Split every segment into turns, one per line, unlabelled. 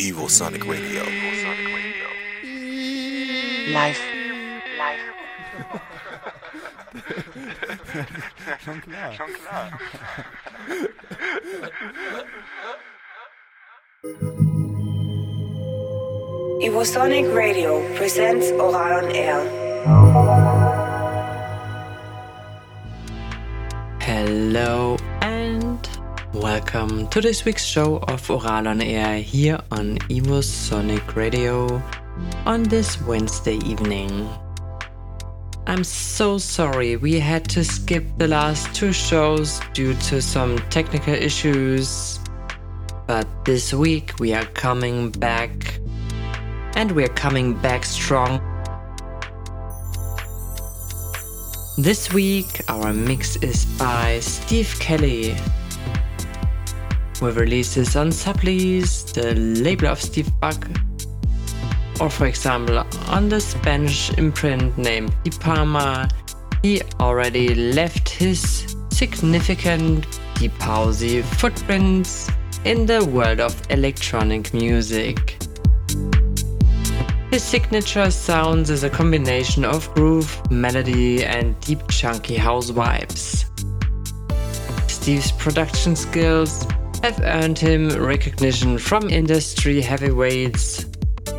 Evosonic Radio.
Live. Live.
Schon klar.
Schon klar.
Evosonic Radio presents Ohral on Air.
Hello and welcome to this week's show of Ohral on Air here on Evosonic Radio on this Wednesday evening. I'm so sorry we had to skip the last two shows due to some technical issues, but this week we are coming back and we're coming back strong This week, our mix is by Steve Kelley, with releases on Sublease, the label of Steve Bug, or for example, on the Spanish imprint named Deepalma, he already left his significant deep footprints in the world of electronic music. His signature sounds is a combination of groove, melody, and deep chunky house vibes. Steve's production skills have earned him recognition from industry heavyweights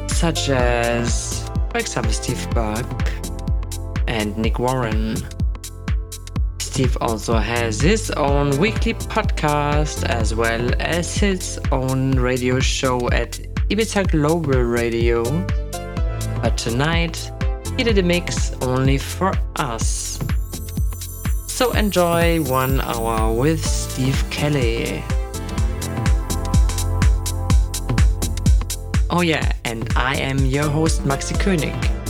such as, for example, Steve Bug and Nick Warren. Steve also has his own weekly podcast as well as his own radio show at Ibiza Global Radio but tonight he did a mix only for us. So enjoy one hour with Steve Kelley. Oh, yeah, and I am your host, Maxie König.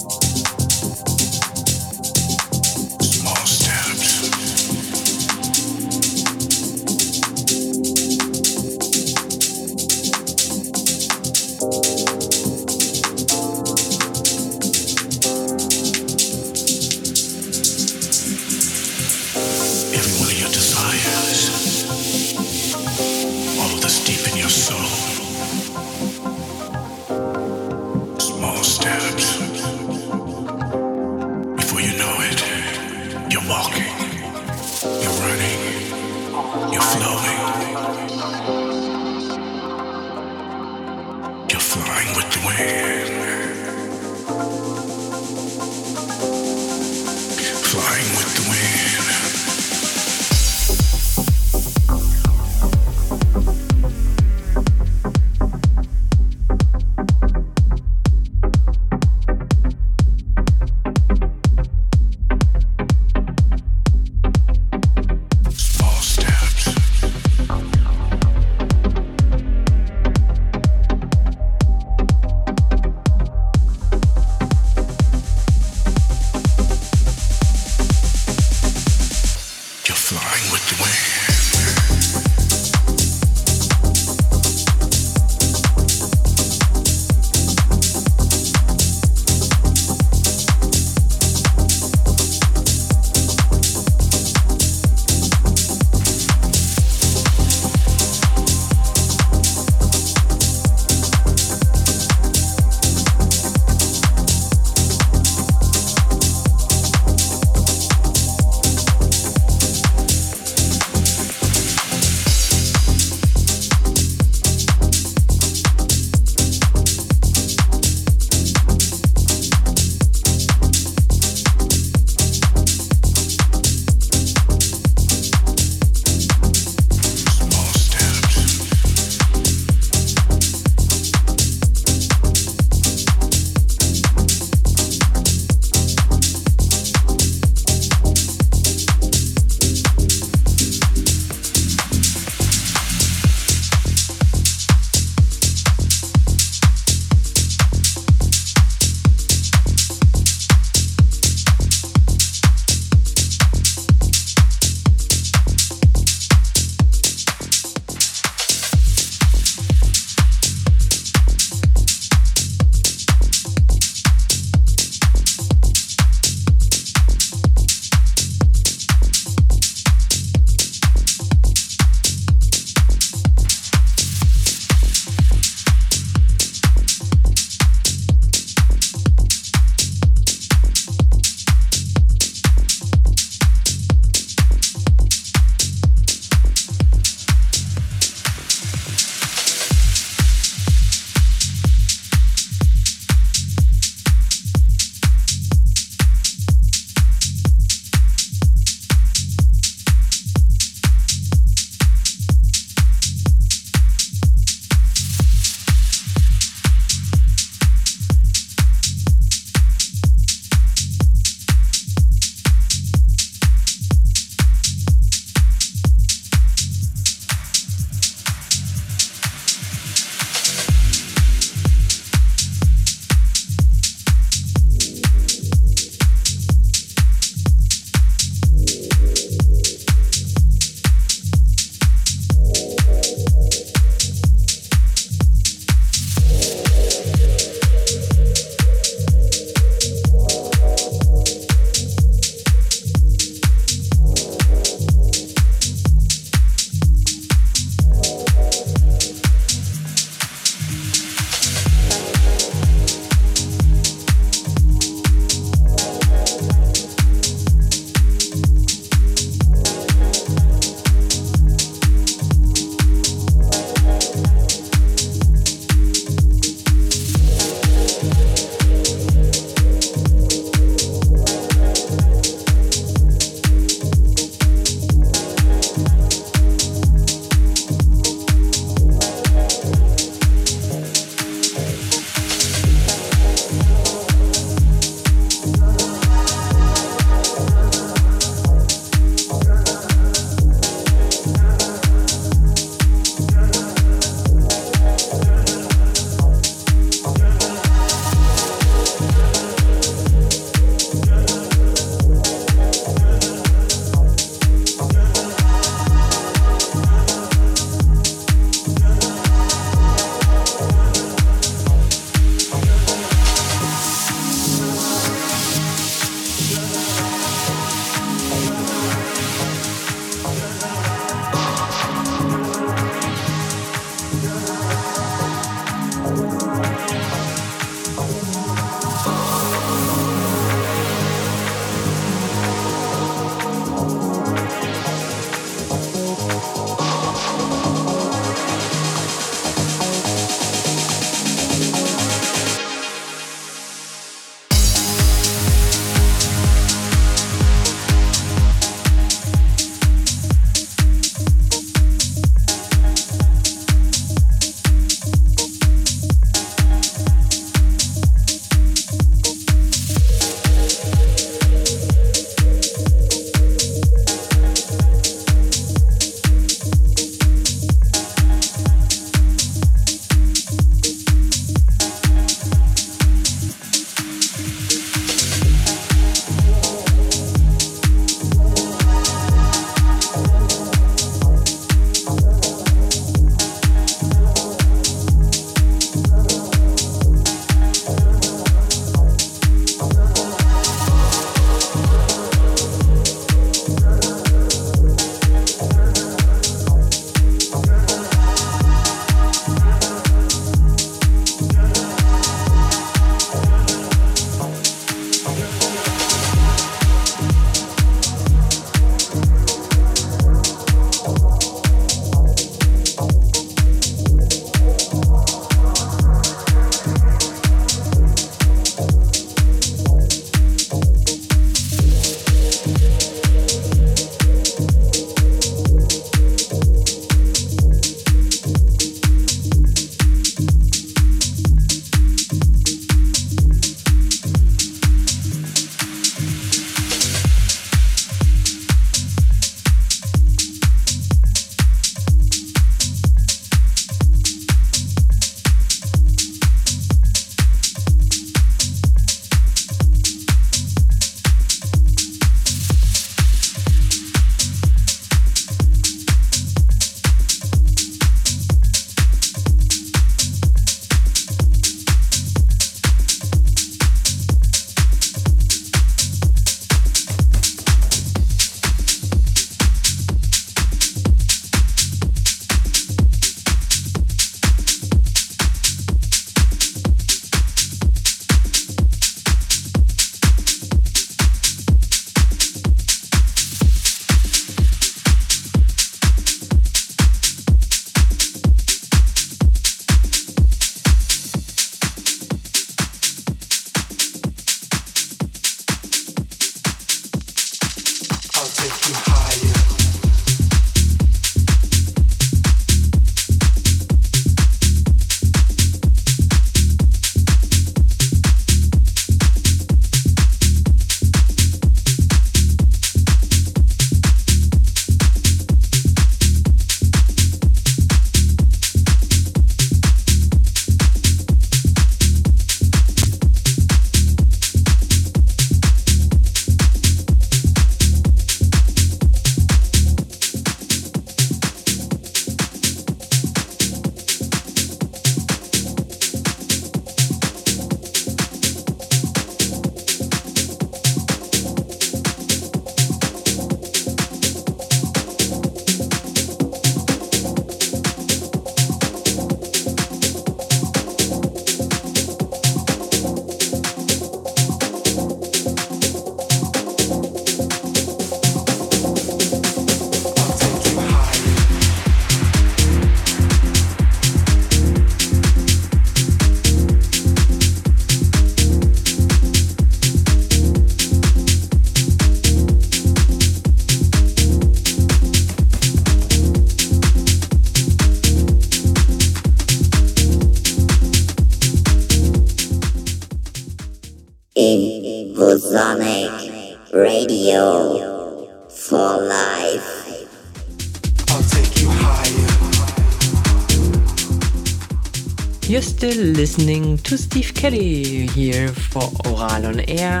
To Steve Kelley here for Ohral on Air.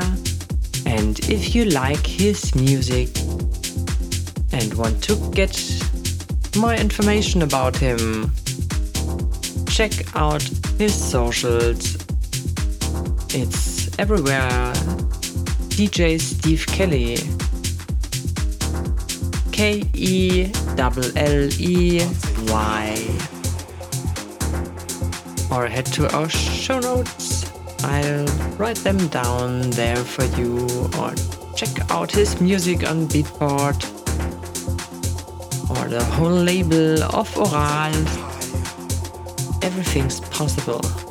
And if you like his music and want to get more information about him, check out his socials. It's everywhere. DJ Steve Kelley. K E L L E Y. Or head to our show notes. I'll write them down there for you. Or check out his music on Beatport. Or the whole label of Ohral. Everything's possible.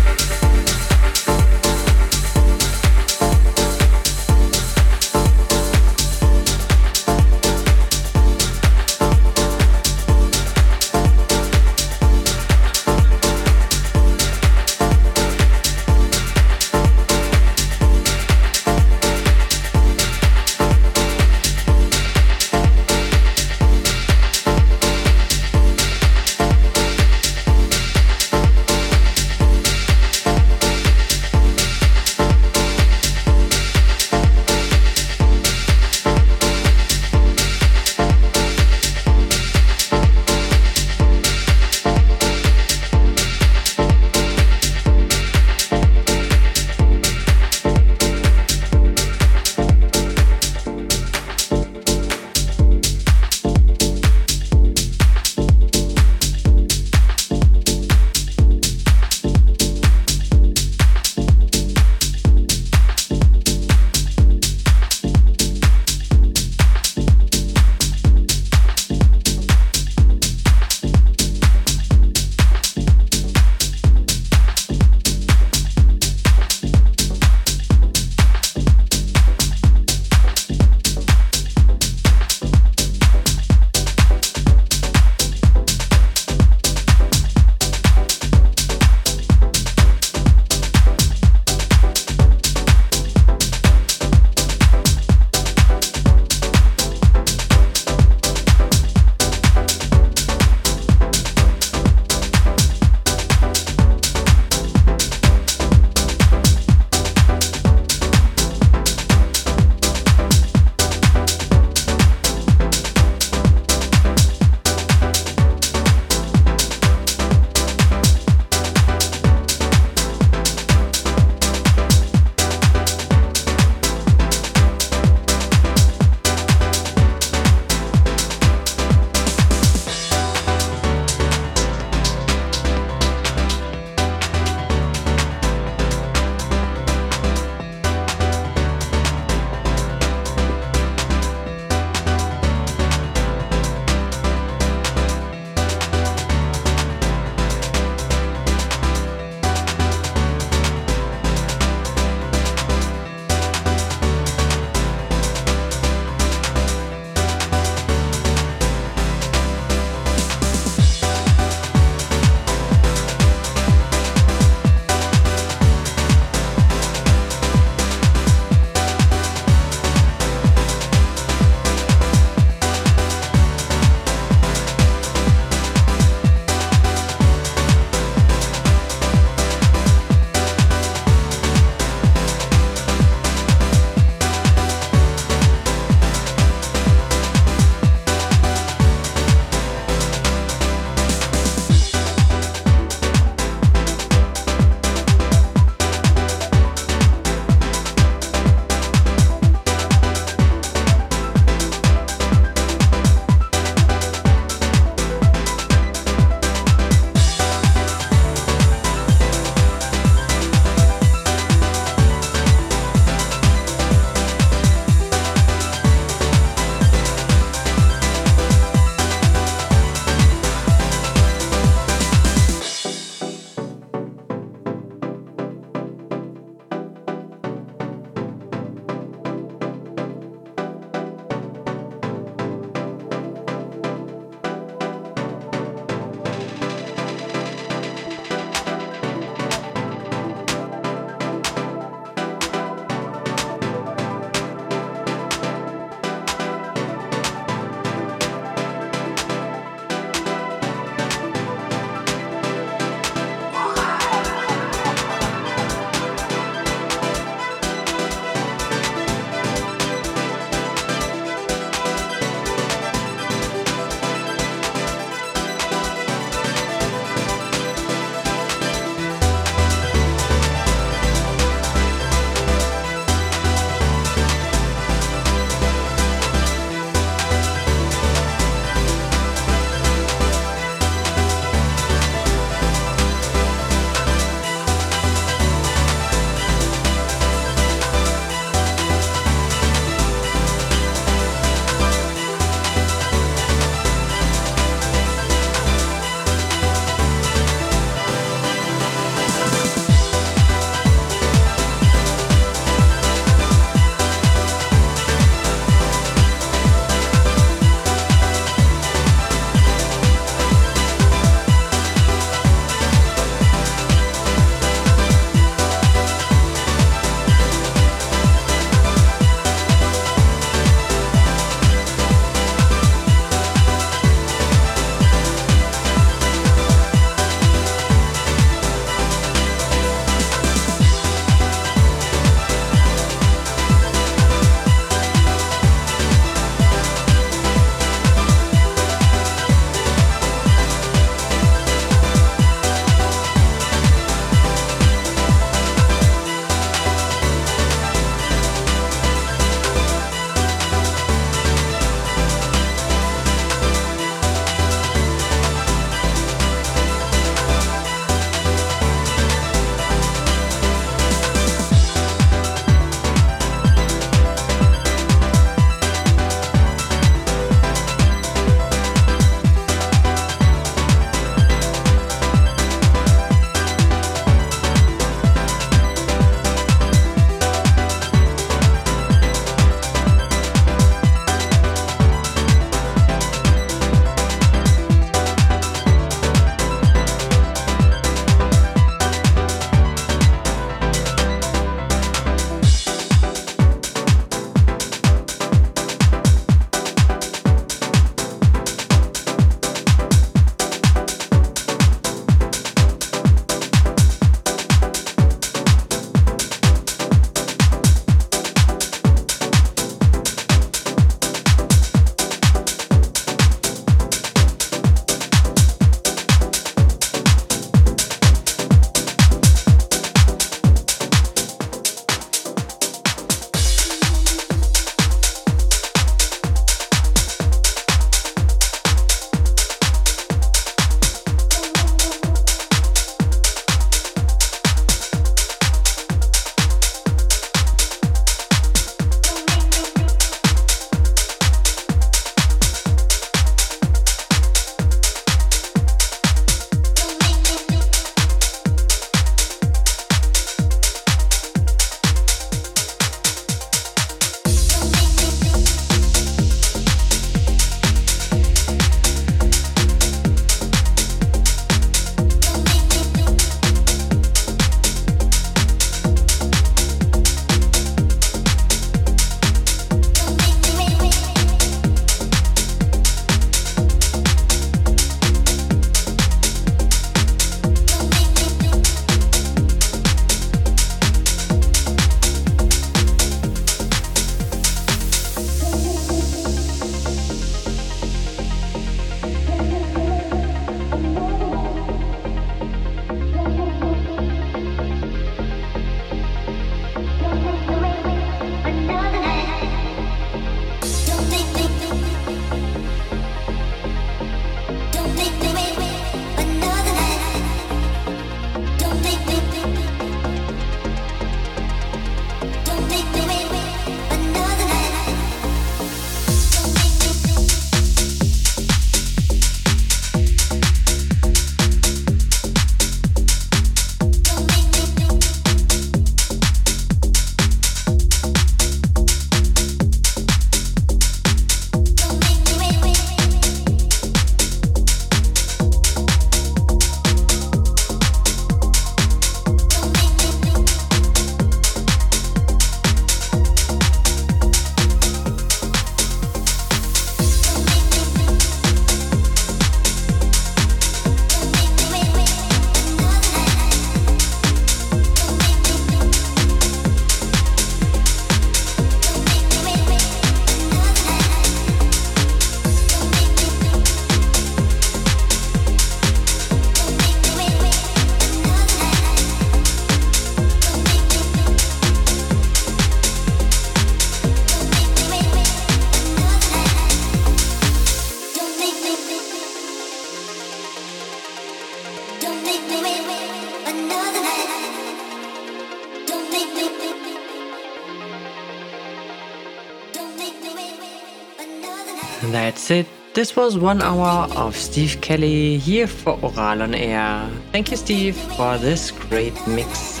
It. This was one hour of Steve Kelley here for Ohral on Air. Thank you, Steve, for this great mix.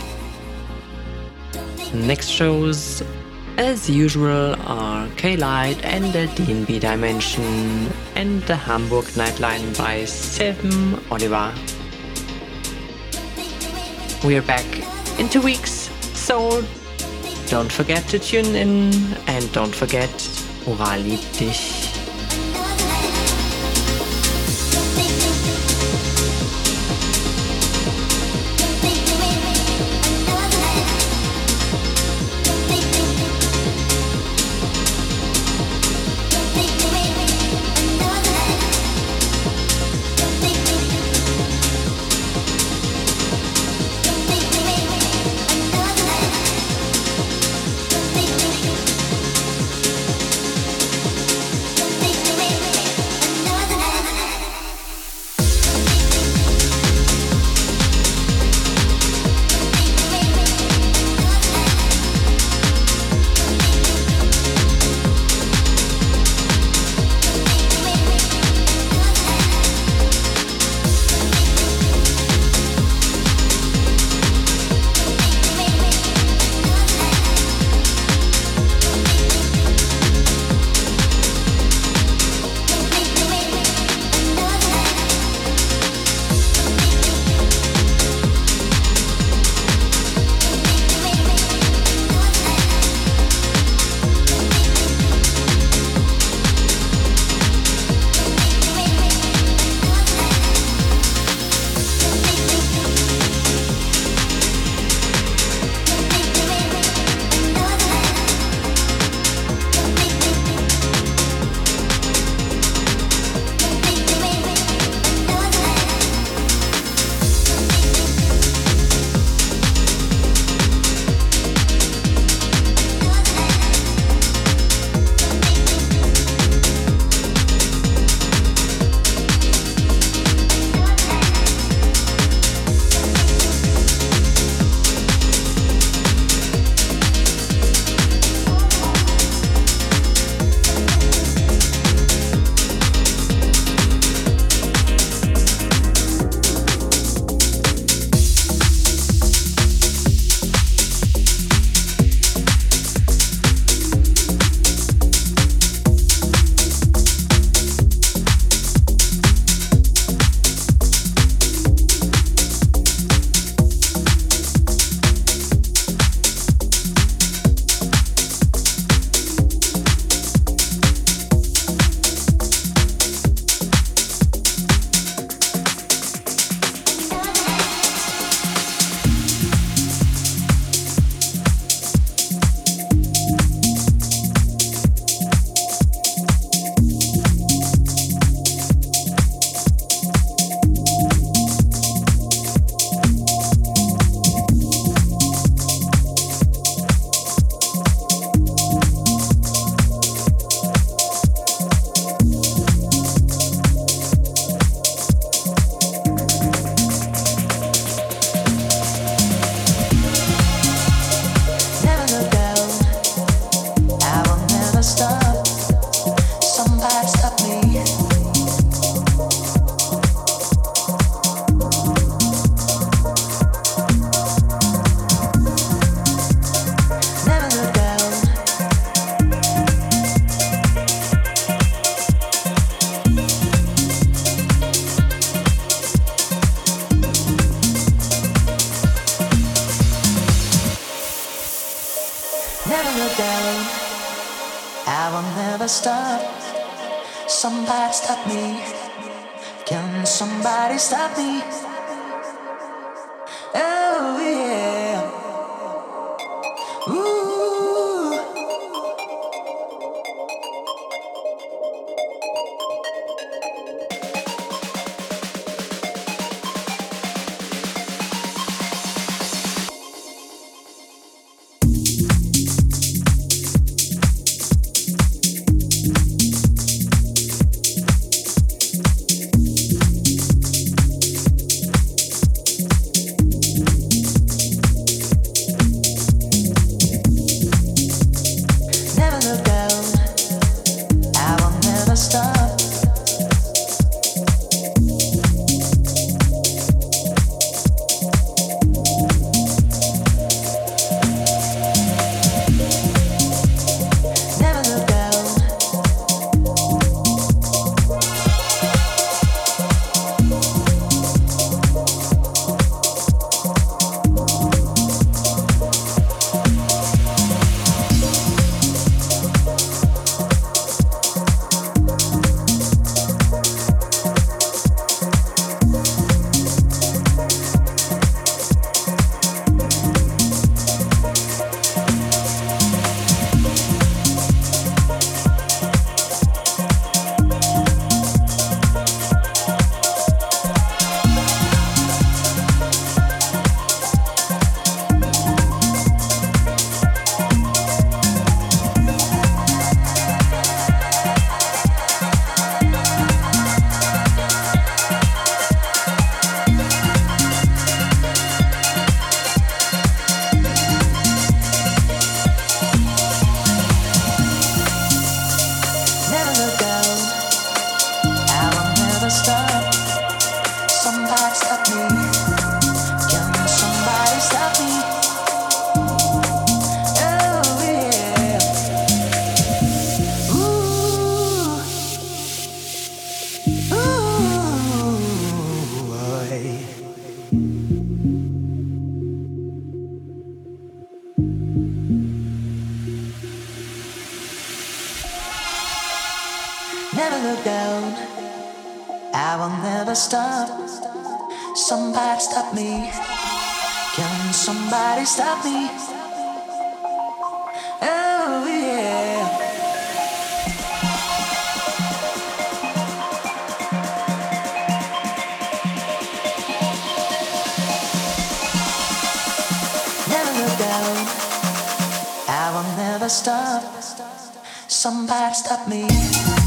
Next shows, as usual, are K-Light and the DNB Dimension and the Hamburg Nightline by Seven Oliver. We're back in two weeks, so don't forget to tune in and don't forget, Ohral liebt dich.
Down. I will never stop. Somebody stop me. Can somebody stop me? Oh yeah. Never look down. I will never stop. Somebody stop me.